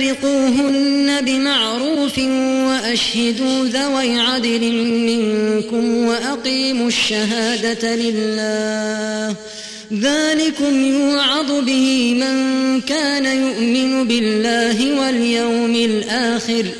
فارقوهن بمعروف وأشهدوا ذوي عدل منكم وأقيموا الشهادة لله. ذلكم يوعظ به من كان يؤمن بالله واليوم الآخر ۖ.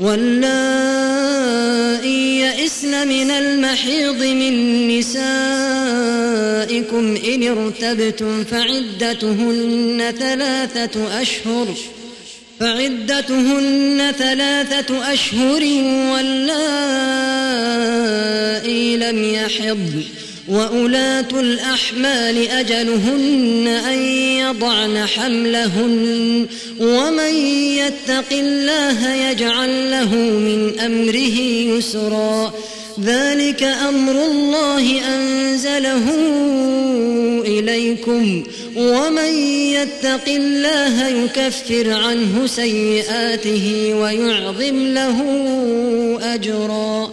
واللائي يئسن من المحيض من نسائكم إن ارتبتم فعدتهن ثلاثة أشهر فعدتهن ثلاثة أشهر واللائي لم يحضن وأولاة الأحمال أجلهن أن يضعن حملهن ومن يتق الله يجعل له من أمره يسرا. ذلك أمر الله أنزله إليكم ومن يتق الله يكفر عنه سيئاته ويعظم له أجرا.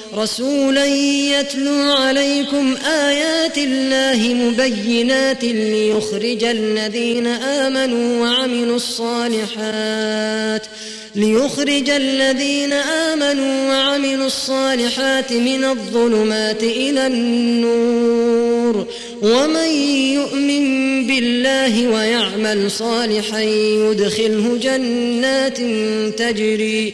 رسولا يتلو عليكم آيات الله مبينات ليخرج الذين آمنوا وعملوا الصالحات ليخرج الذين آمنوا وعملوا الصالحات من الظلمات إلى النور. ومن يؤمن بالله ويعمل صالحا يدخله جنات تجري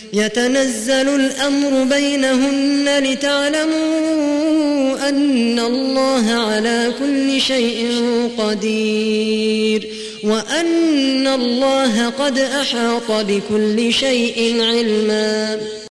يتنزل الأمر بينهن لتعلموا أن الله على كل شيء قدير وأن الله قد أحاط بكل شيء علما.